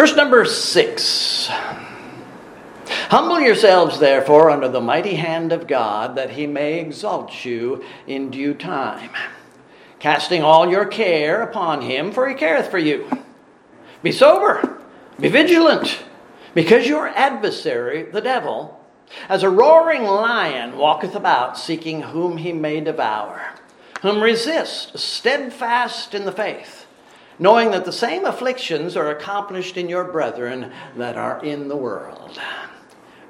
Verse number six. Humble yourselves, therefore, under the mighty hand of God, that he may exalt you in due time. Casting all your care upon him, for he careth for you. Be sober, be vigilant, because your adversary, the devil, as a roaring lion walketh about, seeking whom he may devour, whom resist, steadfast in the faith, knowing that the same afflictions are accomplished in your brethren that are in the world.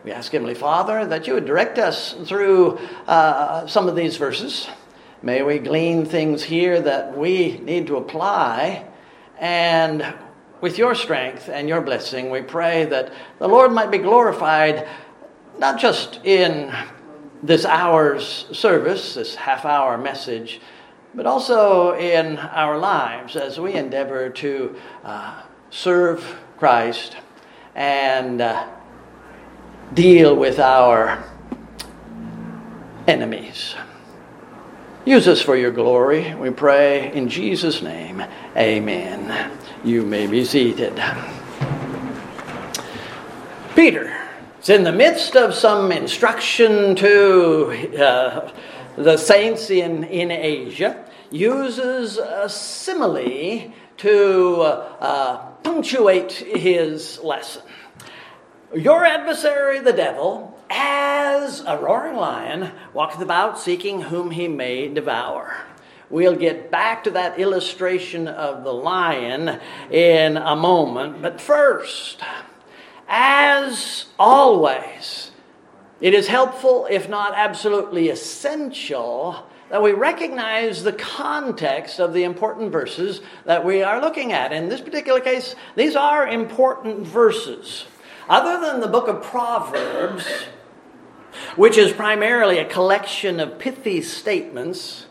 We ask Heavenly Father that you would direct us through uh, some of these verses. May we glean things here that we need to apply. And with your strength and your blessing, we pray that the Lord might be glorified not just in this hour's service, this half hour message, but also in our lives as we endeavor to uh, serve Christ and uh, deal with our enemies. Use us for your glory, we pray in Jesus' name. Amen. You may be seated. Peter is in the midst of some instruction to uh, the saints in, in Asia, uses a simile to uh, punctuate his lesson. Your adversary, the devil, as a roaring lion, walketh about seeking whom he may devour. We'll get back to that illustration of the lion in a moment, but first, as always, it is helpful, if not absolutely essential, that we recognize the context of the important verses that we are looking at. In this particular case, these are important verses. Other than the book of Proverbs, which is primarily a collection of pithy statements,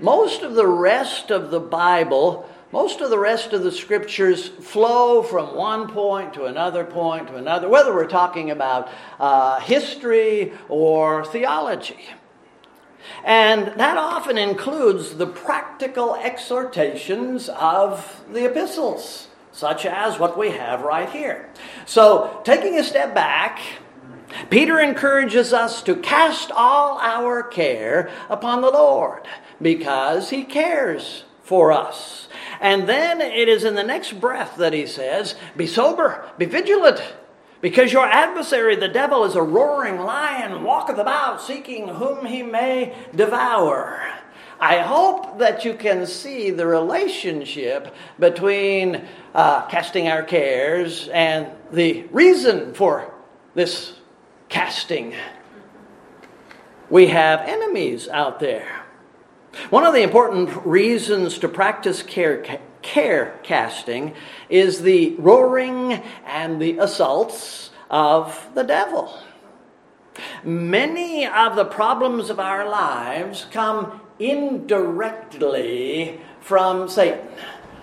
most of the rest of the Bible, most of the rest of the scriptures flow from one point to another point to another, whether we're talking about uh, history or theology. And that often includes the practical exhortations of the epistles such as what we have right here. So, taking a step back, Peter encourages us to cast all our care upon the Lord because he cares for us. And then it is in the next breath that he says, Be sober, be vigilant, because your adversary, the devil, is a roaring lion, walketh about, seeking whom he may devour. I hope that you can see the relationship between uh, casting our cares and the reason for this casting. We have enemies out there. One of the important reasons to practice care, care casting is the roaring and the assaults of the devil. Many of the problems of our lives come indirectly from Satan.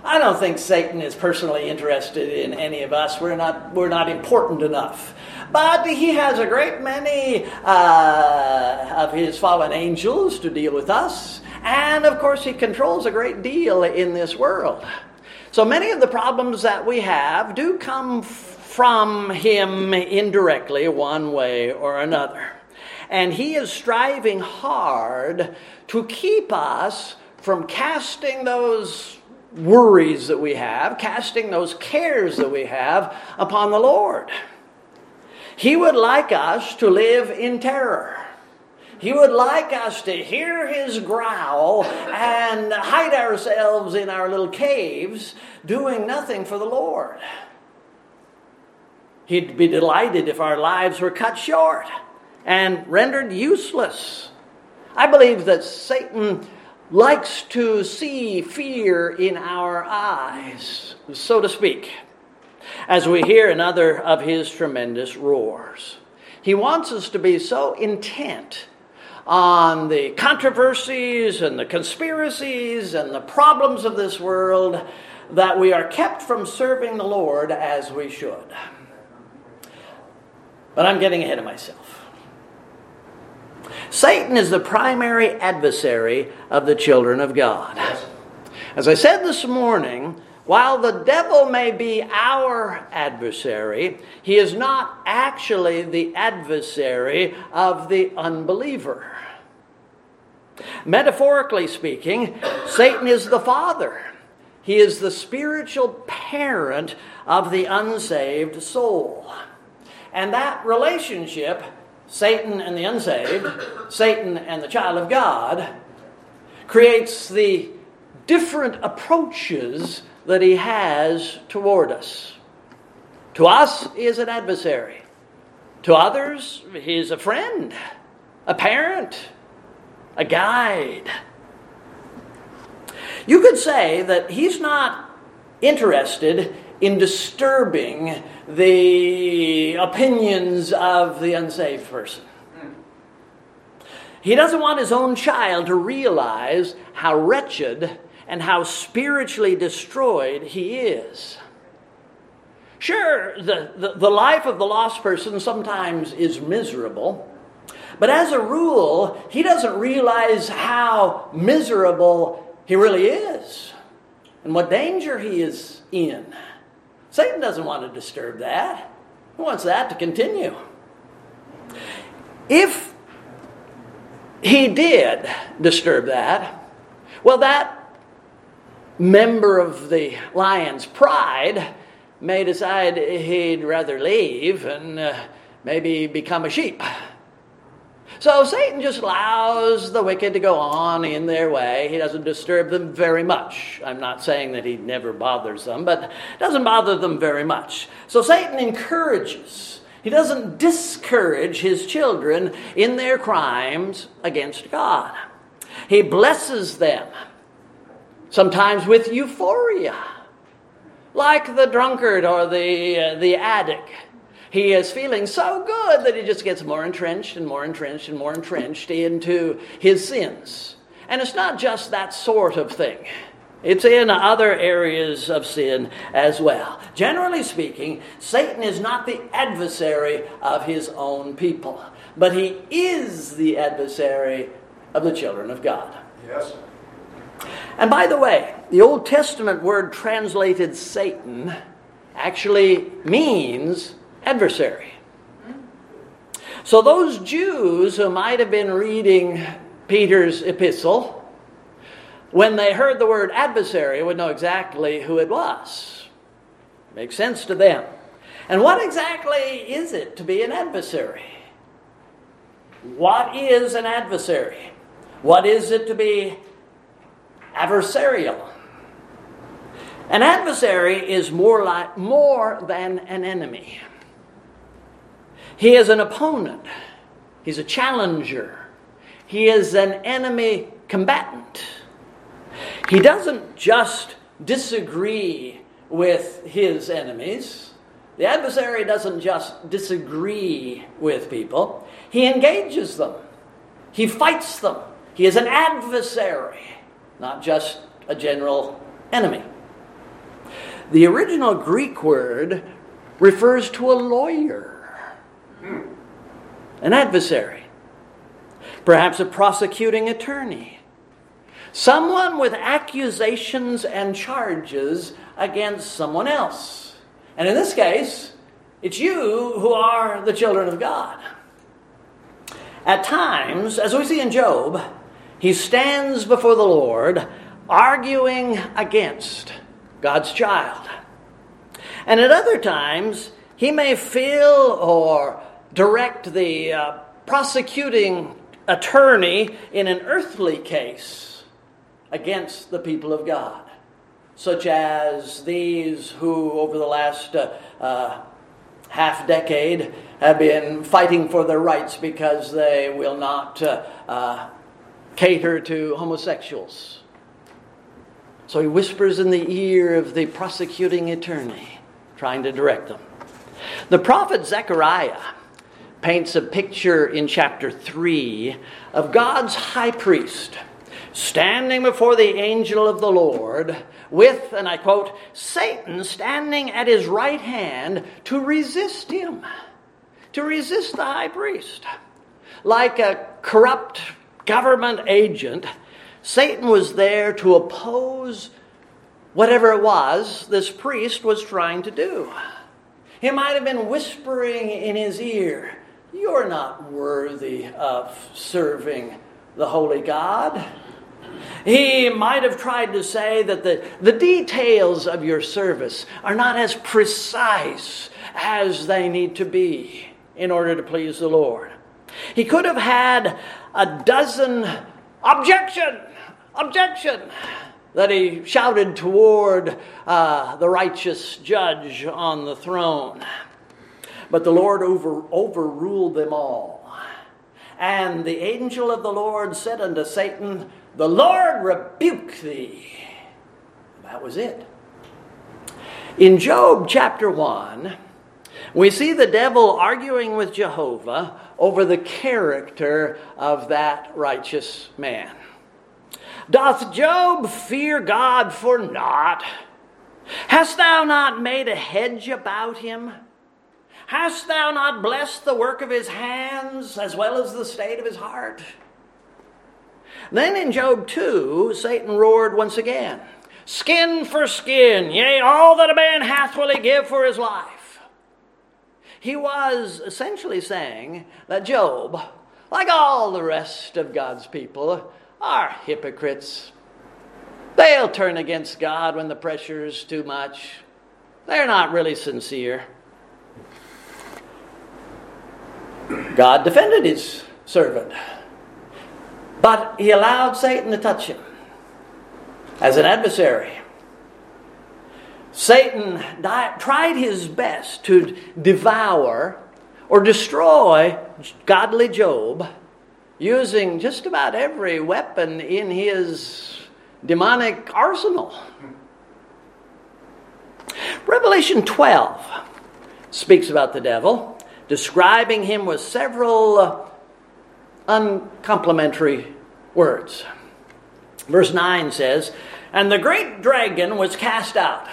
I don't think Satan is personally interested in any of us. We're not, we're not important enough. But he has a great many uh, of his fallen angels to deal with us. And of course, he controls a great deal in this world. So many of the problems that we have do come from him indirectly, one way or another. And he is striving hard to keep us from casting those worries that we have, casting those cares that we have upon the Lord. He would like us to live in terror. He would like us to hear his growl and hide ourselves in our little caves doing nothing for the Lord. He'd be delighted if our lives were cut short and rendered useless. I believe that Satan likes to see fear in our eyes, so to speak, as we hear another of his tremendous roars. He wants us to be so intent on the controversies and the conspiracies and the problems of this world that we are kept from serving the Lord as we should. But I'm getting ahead of myself. Satan is the primary adversary of the children of God. As I said this morning, while the devil may be our adversary, he is not actually the adversary of the unbeliever. Metaphorically speaking, Satan is the father. He is the spiritual parent of the unsaved soul. And that relationship, Satan and the unsaved, Satan and the child of God, creates the different approaches that he has toward us. To us, he is an adversary. To others, he is a friend, a parent, a guide. You could say that he's not interested in disturbing the opinions of the unsaved person. He doesn't want his own child to realize how wretched and how spiritually destroyed he is. Sure, the, the, the, life of the lost person sometimes is miserable, but as a rule, he doesn't realize how miserable he really is and what danger he is in. Satan doesn't want to disturb that, he wants that to continue. If he did disturb that, well, that member of the lion's pride may decide he'd rather leave and uh, maybe become a sheep. So Satan just allows the wicked to go on in their way. He doesn't disturb them very much. I'm not saying that he never bothers them, but doesn't bother them very much. So Satan encourages. He doesn't discourage his children in their crimes against God. He blesses them sometimes with euphoria, like the drunkard or the, uh, the addict. He is feeling so good that he just gets more entrenched and more entrenched and more entrenched into his sins. And it's not just that sort of thing. It's in other areas of sin as well. Generally speaking, Satan is not the adversary of his own people, but he is the adversary of the children of God. Yes. And by the way, the Old Testament word translated Satan actually means adversary. So those Jews who might have been reading Peter's epistle, when they heard the word adversary, would know exactly who it was. Makes sense to them. And what exactly is it to be an adversary? What is an adversary? What is it to be adversarial. An adversary is more like more than an enemy. He is an opponent. He's a challenger. He is an enemy combatant. He doesn't just disagree with his enemies. The adversary doesn't just disagree with people, he engages them, he fights them. He is an adversary not just a general enemy. The original Greek word refers to a lawyer, an adversary, perhaps a prosecuting attorney, someone with accusations and charges against someone else. And in this case, it's you who are the children of God. At times, as we see in Job, he stands before the Lord arguing against God's child. And at other times, he may feel or direct the uh, prosecuting attorney in an earthly case against the people of God, such as these who, over the last uh, uh, half decade, have been fighting for their rights because they will not uh, uh, cater to homosexuals. So he whispers in the ear of the prosecuting attorney, trying to direct them. The prophet Zechariah paints a picture in chapter 3 of God's high priest standing before the angel of the Lord with, and I quote, Satan standing at his right hand to resist him, to resist the high priest. Like a corrupt government agent, Satan was there to oppose whatever it was this priest was trying to do. He might have been whispering in his ear, You're not worthy of serving the holy God. He might have tried to say that the, the details of your service are not as precise as they need to be in order to please the Lord. He could have had a dozen objection, objection that he shouted toward uh, the righteous judge on the throne. But the Lord over, overruled them all. And the angel of the Lord said unto Satan, The Lord rebuke thee. That was it. In Job chapter 1, we see the devil arguing with Jehovah over the character of that righteous man. Doth Job fear God for naught? Hast thou not made a hedge about him? Hast thou not blessed the work of his hands as well as the state of his heart? Then in Job 2, Satan roared once again Skin for skin, yea, all that a man hath will he give for his life. He was essentially saying that Job, like all the rest of God's people, are hypocrites. They'll turn against God when the pressure's too much. They're not really sincere. God defended his servant, but he allowed Satan to touch him as an adversary. Satan tried his best to devour or destroy godly Job using just about every weapon in his demonic arsenal. Revelation 12 speaks about the devil, describing him with several uncomplimentary words. Verse 9 says, And the great dragon was cast out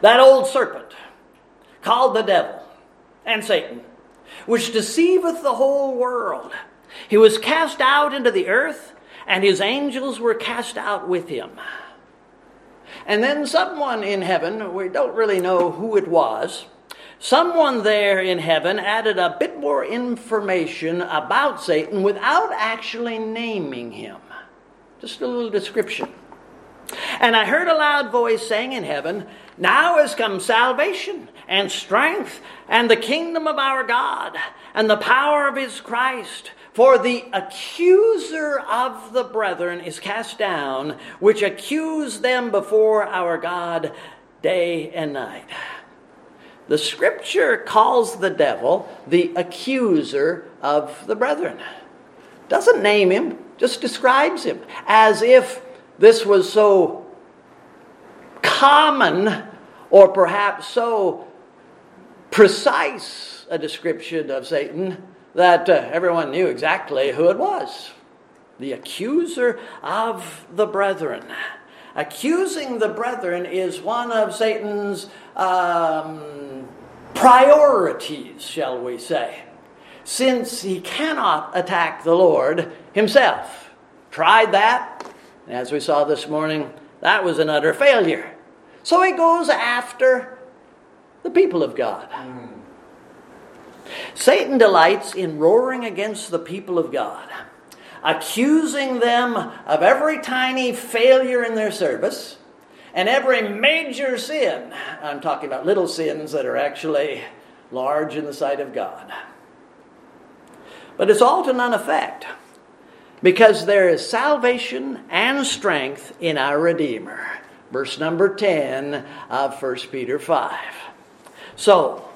that old serpent, called the devil and Satan, which deceiveth the whole world. He was cast out into the earth, and his angels were cast out with him. And then someone in heaven, we don't really know who it was, someone there in heaven added a bit more information about Satan without actually naming him. Just a little description. And I heard a loud voice saying in heaven, Now has come salvation and strength and the kingdom of our God and the power of his Christ. For the accuser of the brethren is cast down, which accuse them before our God day and night. The scripture calls the devil the accuser of the brethren. Doesn't name him, just describes him as if this was so common or perhaps so precise a description of Satan that uh, everyone knew exactly who it was the accuser of the brethren. Accusing the brethren is one of Satan's um, priorities, shall we say, since he cannot attack the Lord himself. Tried that, and as we saw this morning, that was an utter failure. So he goes after the people of God. Mm. Satan delights in roaring against the people of God, accusing them of every tiny failure in their service and every major sin. I'm talking about little sins that are actually large in the sight of God. But it's all to none effect because there is salvation and strength in our Redeemer. Verse number 10 of 1 Peter 5. So,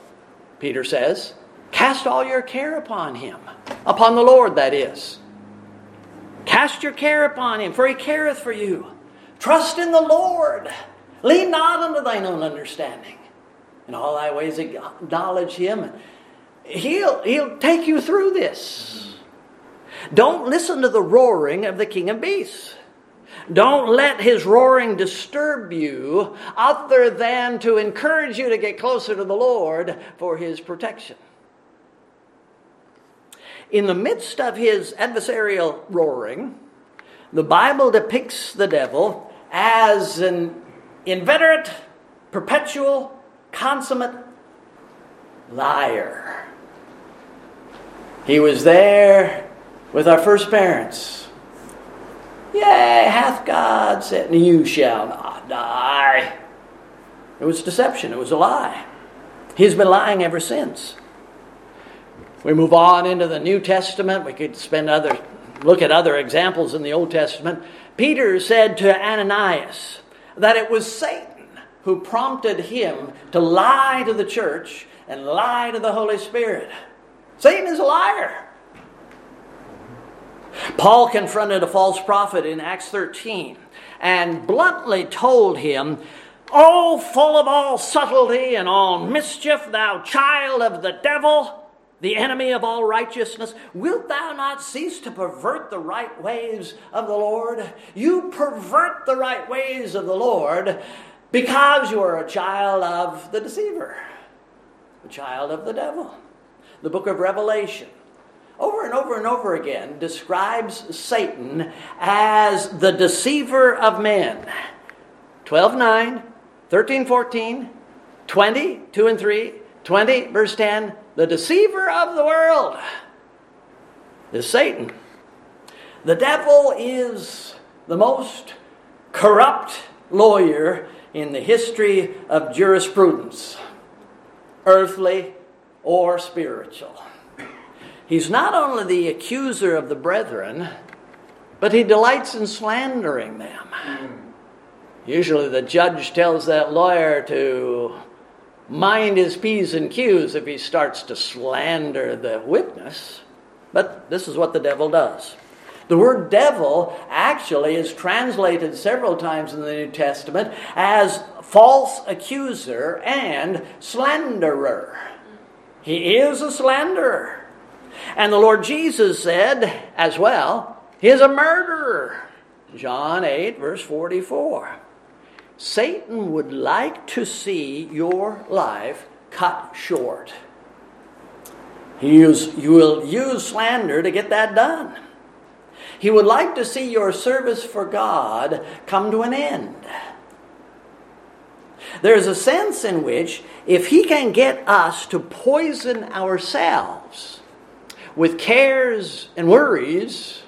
Peter says, Cast all your care upon him, upon the Lord, that is. Cast your care upon him, for he careth for you. Trust in the Lord. Lean not unto thine own understanding. In all thy ways acknowledge him. He'll, he'll take you through this. Don't listen to the roaring of the king of beasts. Don't let his roaring disturb you other than to encourage you to get closer to the Lord for his protection. In the midst of his adversarial roaring, the Bible depicts the devil as an inveterate, perpetual, consummate liar. He was there with our first parents. Yea, hath God said, You shall not die. It was deception, it was a lie. He's been lying ever since. We move on into the New Testament. We could spend other look at other examples in the Old Testament. Peter said to Ananias that it was Satan who prompted him to lie to the church and lie to the Holy Spirit. Satan is a liar. Paul confronted a false prophet in Acts 13 and bluntly told him, O full of all subtlety and all mischief, thou child of the devil, the enemy of all righteousness, wilt thou not cease to pervert the right ways of the Lord? You pervert the right ways of the Lord because you are a child of the deceiver, a child of the devil. The book of Revelation over and over and over again describes Satan as the deceiver of men. 12 9, 13 14, 20 2 and 3, 20 verse 10, the deceiver of the world is Satan. The devil is the most corrupt lawyer in the history of jurisprudence, earthly or spiritual. He's not only the accuser of the brethren, but he delights in slandering them. Usually the judge tells that lawyer to mind his P's and Q's if he starts to slander the witness. But this is what the devil does. The word devil actually is translated several times in the New Testament as false accuser and slanderer. He is a slanderer. And the Lord Jesus said as well, he is a murderer. John 8, verse 44. Satan would like to see your life cut short. He use, you will use slander to get that done. He would like to see your service for God come to an end. There's a sense in which if he can get us to poison ourselves with cares and worries,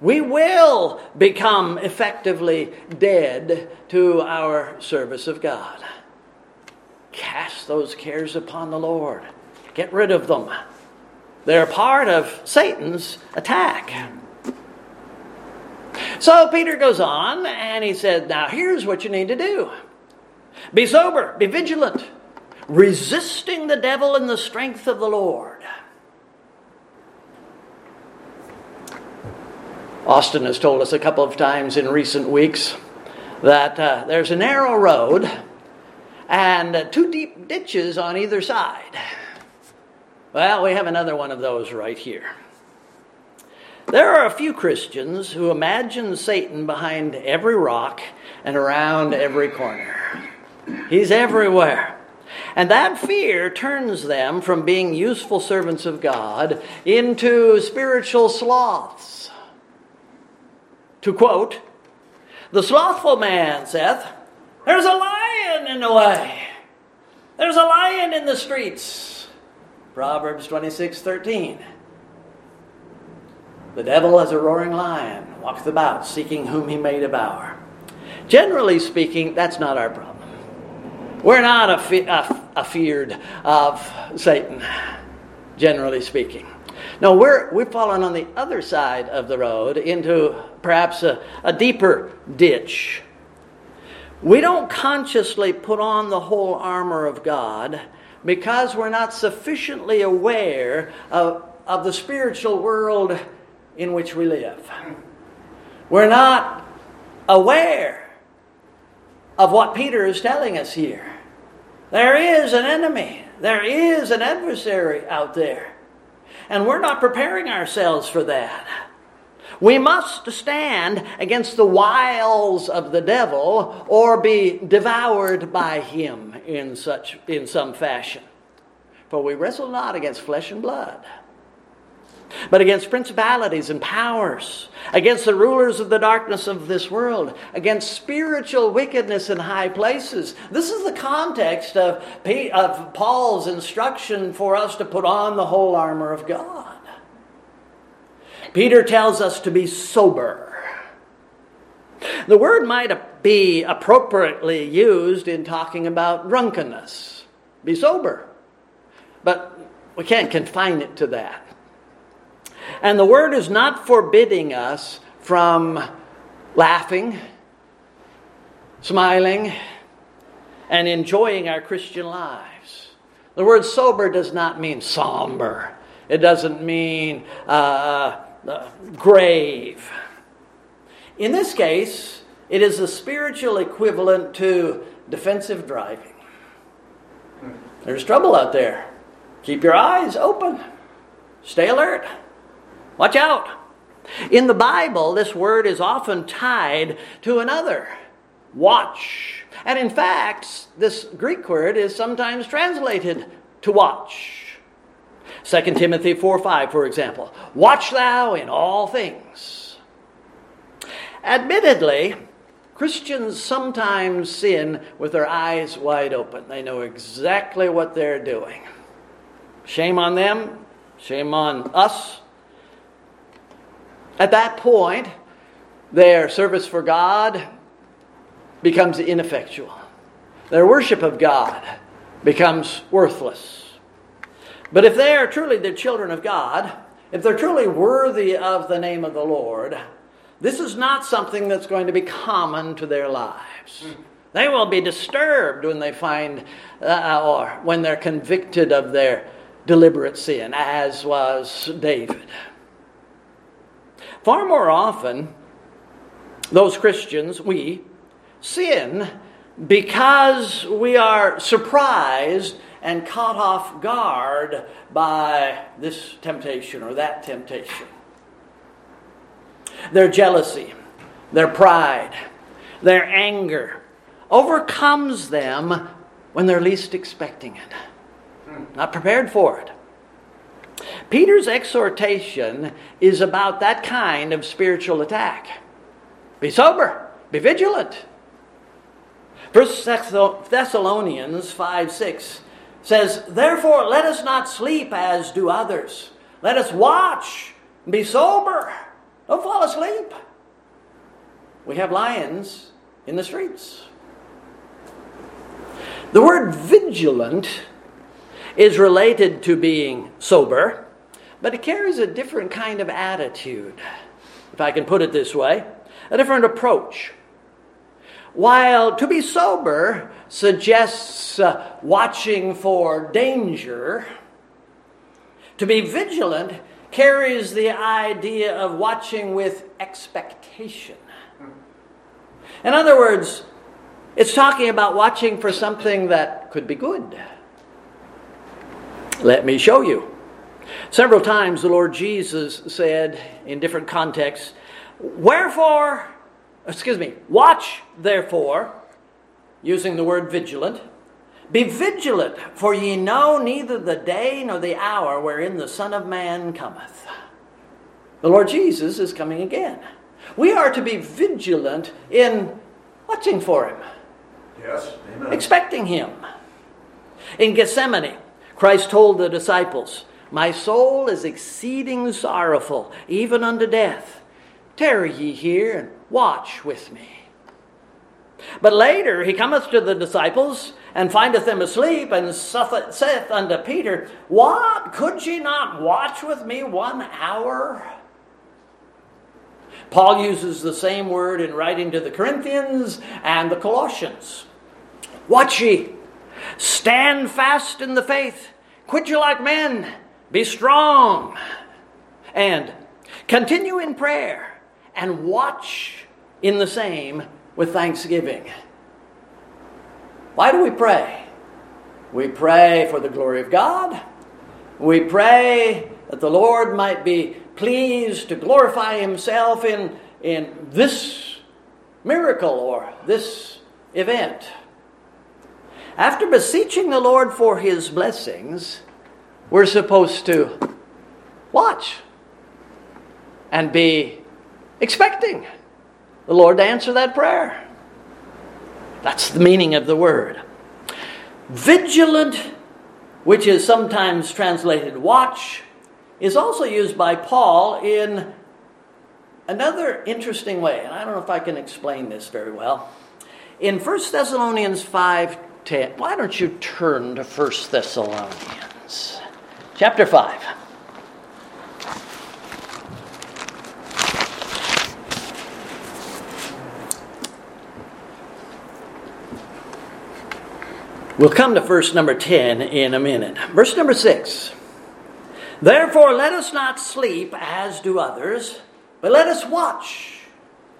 we will become effectively dead to our service of God. Cast those cares upon the Lord. Get rid of them. They're part of Satan's attack. So Peter goes on and he said, Now here's what you need to do be sober, be vigilant, resisting the devil in the strength of the Lord. Austin has told us a couple of times in recent weeks that uh, there's a narrow road and uh, two deep ditches on either side. Well, we have another one of those right here. There are a few Christians who imagine Satan behind every rock and around every corner. He's everywhere. And that fear turns them from being useful servants of God into spiritual sloths to quote, The slothful man saith, There's a lion in the way. There's a lion in the streets. Proverbs 26 13. The devil as a roaring lion walketh about, seeking whom he may devour. Generally speaking, that's not our problem. We're not afeared of Satan, generally speaking. No, we're, we've fallen on the other side of the road into perhaps a, a deeper ditch. We don't consciously put on the whole armor of God because we're not sufficiently aware of, of the spiritual world in which we live. We're not aware of what Peter is telling us here. There is an enemy, there is an adversary out there. And we're not preparing ourselves for that. We must stand against the wiles of the devil or be devoured by him in such in some fashion. For we wrestle not against flesh and blood, but against principalities and powers, against the rulers of the darkness of this world, against spiritual wickedness in high places. This is the context of, of Paul's instruction for us to put on the whole armor of God. Peter tells us to be sober. The word might be appropriately used in talking about drunkenness. Be sober. But we can't confine it to that. And the word is not forbidding us from laughing, smiling, and enjoying our Christian lives. The word sober does not mean somber, it doesn't mean uh, uh, grave. In this case, it is the spiritual equivalent to defensive driving. There's trouble out there. Keep your eyes open. Stay alert. Watch out. In the Bible, this word is often tied to another watch. And in fact, this Greek word is sometimes translated to watch. 2 Timothy 4 5, for example. Watch thou in all things. Admittedly, Christians sometimes sin with their eyes wide open. They know exactly what they're doing. Shame on them, shame on us at that point, their service for God becomes ineffectual. Their worship of God becomes worthless. But if they are truly the children of God, if they're truly worthy of the name of the Lord, this is not something that's going to be common to their lives. They will be disturbed when they find, uh, or when they're convicted of their deliberate sin, as was David. Far more often, those Christians, we, sin because we are surprised and caught off guard by this temptation or that temptation. Their jealousy, their pride, their anger overcomes them when they're least expecting it, not prepared for it. Peter's exhortation is about that kind of spiritual attack. Be sober, be vigilant. First Thessalonians 5 6 says, Therefore, let us not sleep as do others. Let us watch, and be sober. Don't fall asleep. We have lions in the streets. The word vigilant is related to being sober, but it carries a different kind of attitude, if I can put it this way, a different approach. While to be sober suggests uh, watching for danger, to be vigilant carries the idea of watching with expectation. In other words, it's talking about watching for something that could be good let me show you. Several times the Lord Jesus said in different contexts, Wherefore, excuse me, watch therefore, using the word vigilant. Be vigilant, for ye know neither the day nor the hour wherein the Son of Man cometh. The Lord Jesus is coming again. We are to be vigilant in watching for him. Yes, amen. Expecting him. In Gethsemane, Christ told the disciples, My soul is exceeding sorrowful, even unto death. Tarry ye here and watch with me. But later he cometh to the disciples and findeth them asleep, and saith unto Peter, What? Could ye not watch with me one hour? Paul uses the same word in writing to the Corinthians and the Colossians. Watch ye Stand fast in the faith. Quit you like men. Be strong. And continue in prayer and watch in the same with thanksgiving. Why do we pray? We pray for the glory of God. We pray that the Lord might be pleased to glorify Himself in, in this miracle or this event. After beseeching the Lord for his blessings, we're supposed to watch and be expecting the Lord to answer that prayer. That's the meaning of the word. Vigilant, which is sometimes translated watch, is also used by Paul in another interesting way. And I don't know if I can explain this very well. In 1 Thessalonians 5:10, why don't you turn to 1 Thessalonians chapter 5. We'll come to verse number 10 in a minute. Verse number 6. Therefore, let us not sleep as do others, but let us watch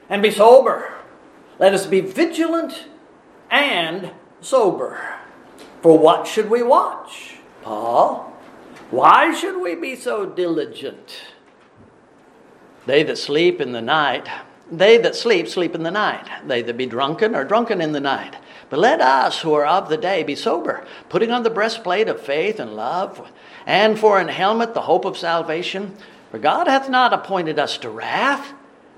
and be sober. Let us be vigilant and sober. For what should we watch? Paul, why should we be so diligent? They that sleep in the night, they that sleep, sleep in the night. They that be drunken are drunken in the night. But let us who are of the day be sober, putting on the breastplate of faith and love, and for an helmet the hope of salvation. For God hath not appointed us to wrath,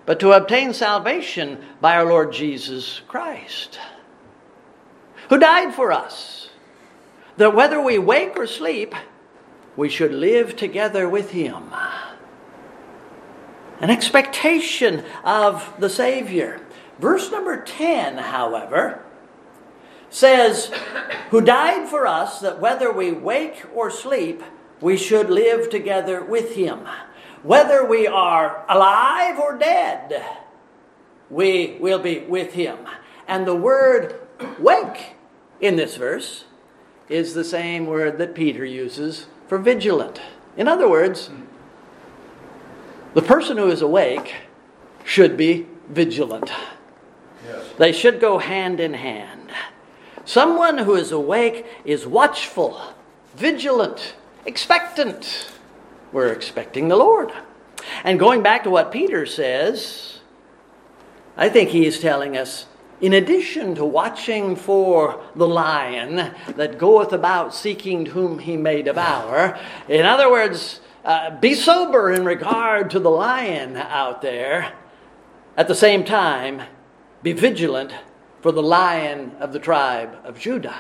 but to obtain salvation by our Lord Jesus Christ, who died for us, that whether we wake or sleep, we should live together with him. An expectation of the Savior. Verse number 10, however, says, Who died for us that whether we wake or sleep, we should live together with him. Whether we are alive or dead, we will be with him. And the word wake in this verse is the same word that Peter uses for vigilant. In other words, the person who is awake should be vigilant. Yes. They should go hand in hand. Someone who is awake is watchful, vigilant, expectant. We're expecting the Lord. And going back to what Peter says, I think he is telling us in addition to watching for the lion that goeth about seeking whom he may devour, in other words, uh, be sober in regard to the lion out there. At the same time, be vigilant for the lion of the tribe of Judah.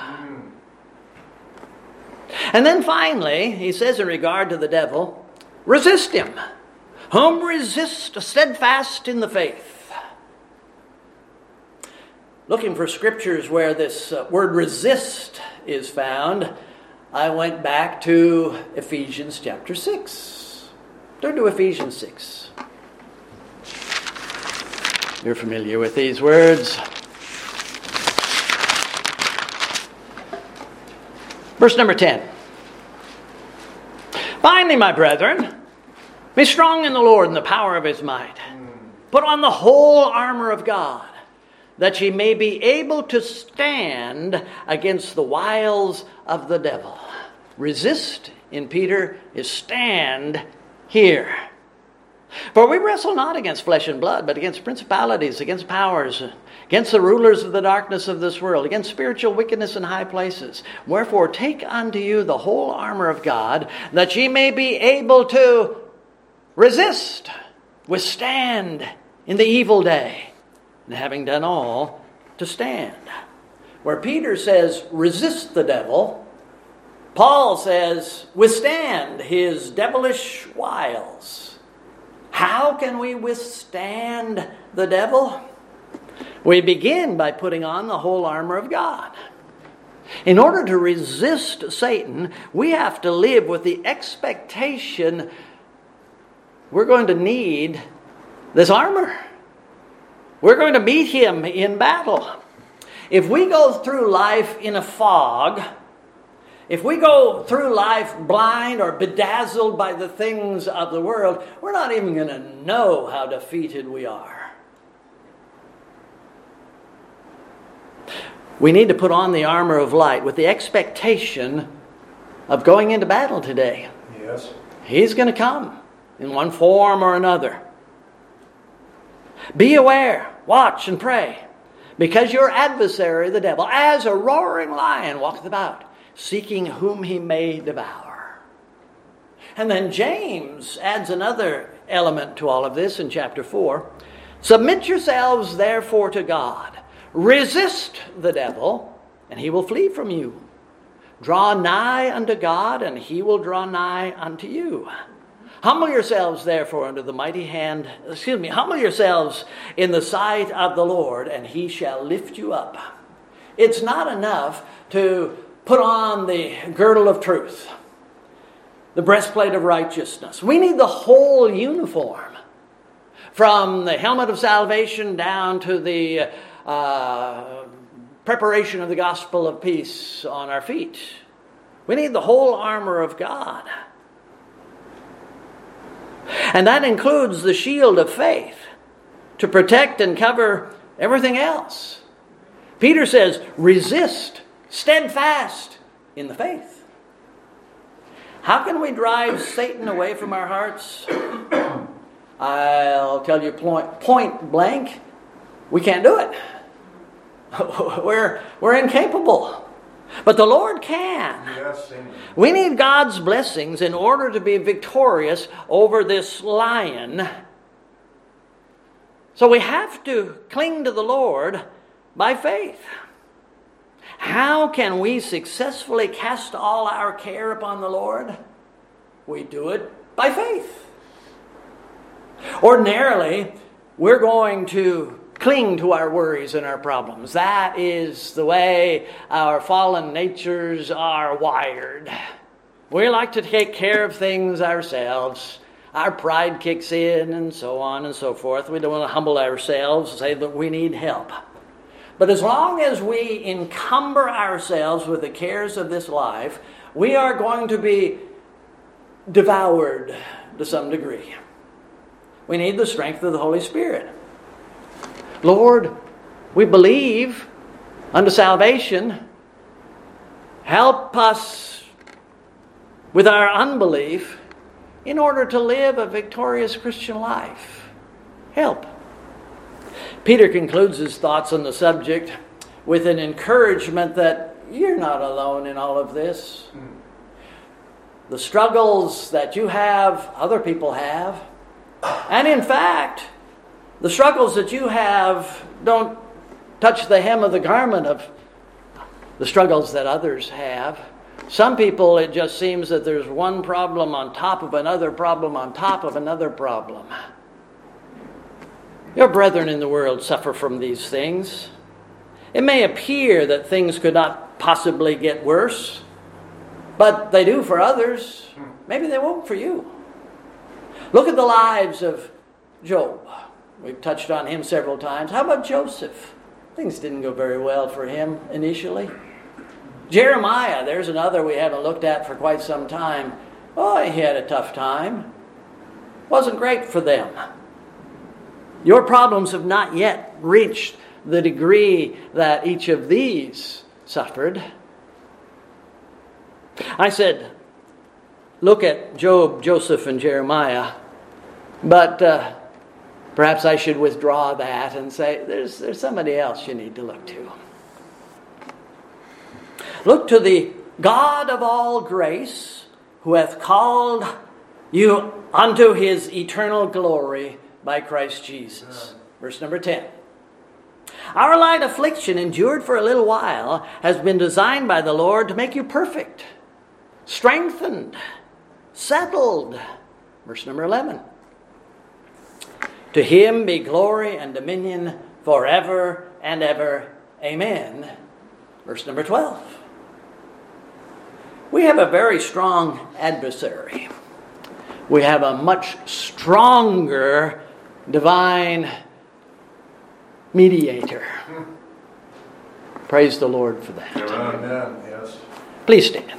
And then finally, he says in regard to the devil, resist him. Whom resist steadfast in the faith. Looking for scriptures where this uh, word resist is found, I went back to Ephesians chapter 6. Turn to Ephesians 6. You're familiar with these words. Verse number 10. Finally, my brethren, be strong in the Lord and the power of his might. Put on the whole armor of God, that ye may be able to stand against the wiles of the devil. Resist in Peter is stand here. For we wrestle not against flesh and blood, but against principalities, against powers, against the rulers of the darkness of this world, against spiritual wickedness in high places. Wherefore, take unto you the whole armor of God, that ye may be able to resist, withstand in the evil day, and having done all, to stand. Where Peter says, resist the devil, Paul says, withstand his devilish wiles. How can we withstand the devil? We begin by putting on the whole armor of God. In order to resist Satan, we have to live with the expectation we're going to need this armor. We're going to meet him in battle. If we go through life in a fog, if we go through life blind or bedazzled by the things of the world, we're not even going to know how defeated we are. We need to put on the armor of light with the expectation of going into battle today. Yes. He's going to come in one form or another. Be aware, watch, and pray, because your adversary, the devil, as a roaring lion, walketh about seeking whom he may devour. And then James adds another element to all of this in chapter 4. Submit yourselves therefore to God. Resist the devil, and he will flee from you. Draw nigh unto God, and he will draw nigh unto you. Humble yourselves, therefore, under the mighty hand, excuse me, humble yourselves in the sight of the Lord, and he shall lift you up. It's not enough to put on the girdle of truth, the breastplate of righteousness. We need the whole uniform, from the helmet of salvation down to the uh, preparation of the gospel of peace on our feet. We need the whole armor of God. And that includes the shield of faith to protect and cover everything else. Peter says, resist, steadfast in the faith. How can we drive Satan away from our hearts? I'll tell you point, point blank, we can't do it. we're, we're incapable. But the Lord can. Yes, we need God's blessings in order to be victorious over this lion. So we have to cling to the Lord by faith. How can we successfully cast all our care upon the Lord? We do it by faith. Ordinarily, we're going to cling to our worries and our problems. That is the way our fallen natures are wired. We like to take care of things ourselves. Our pride kicks in, and so on and so forth. We don't want to humble ourselves and say that we need help. But as long as we encumber ourselves with the cares of this life, we are going to be devoured to some degree. We need the strength of the Holy Spirit. Lord, we believe unto salvation. Help us with our unbelief in order to live a victorious Christian life. Help. Peter concludes his thoughts on the subject with an encouragement that you're not alone in all of this. The struggles that you have, other people have. And in fact, the struggles that you have don't touch the hem of the garment of the struggles that others have. Some people, it just seems that there's one problem on top of another problem on top of another problem. Your brethren in the world suffer from these things. It may appear that things could not possibly get worse, but they do for others. Maybe they won't for you. Look at the lives of Job. We've touched on him several times. How about Joseph? Things didn't go very well for him initially. Jeremiah, there's another we haven't looked at for quite some time. Oh, he had a tough time. Wasn't great for them. Your problems have not yet reached the degree that each of these suffered. I said, look at Job, Joseph, and Jeremiah, but uh, Perhaps I should withdraw that and say, there's, there's somebody else you need to look to. Look to the God of all grace, who hath called you unto his eternal glory by Christ Jesus. Verse number 10. Our light affliction, endured for a little while, has been designed by the Lord to make you perfect, strengthened, settled. Verse number 11. To him be glory and dominion forever and ever. Amen. Verse number 12. We have a very strong adversary. We have a much stronger divine mediator. Praise the Lord for that. Amen. Yes. Please stand.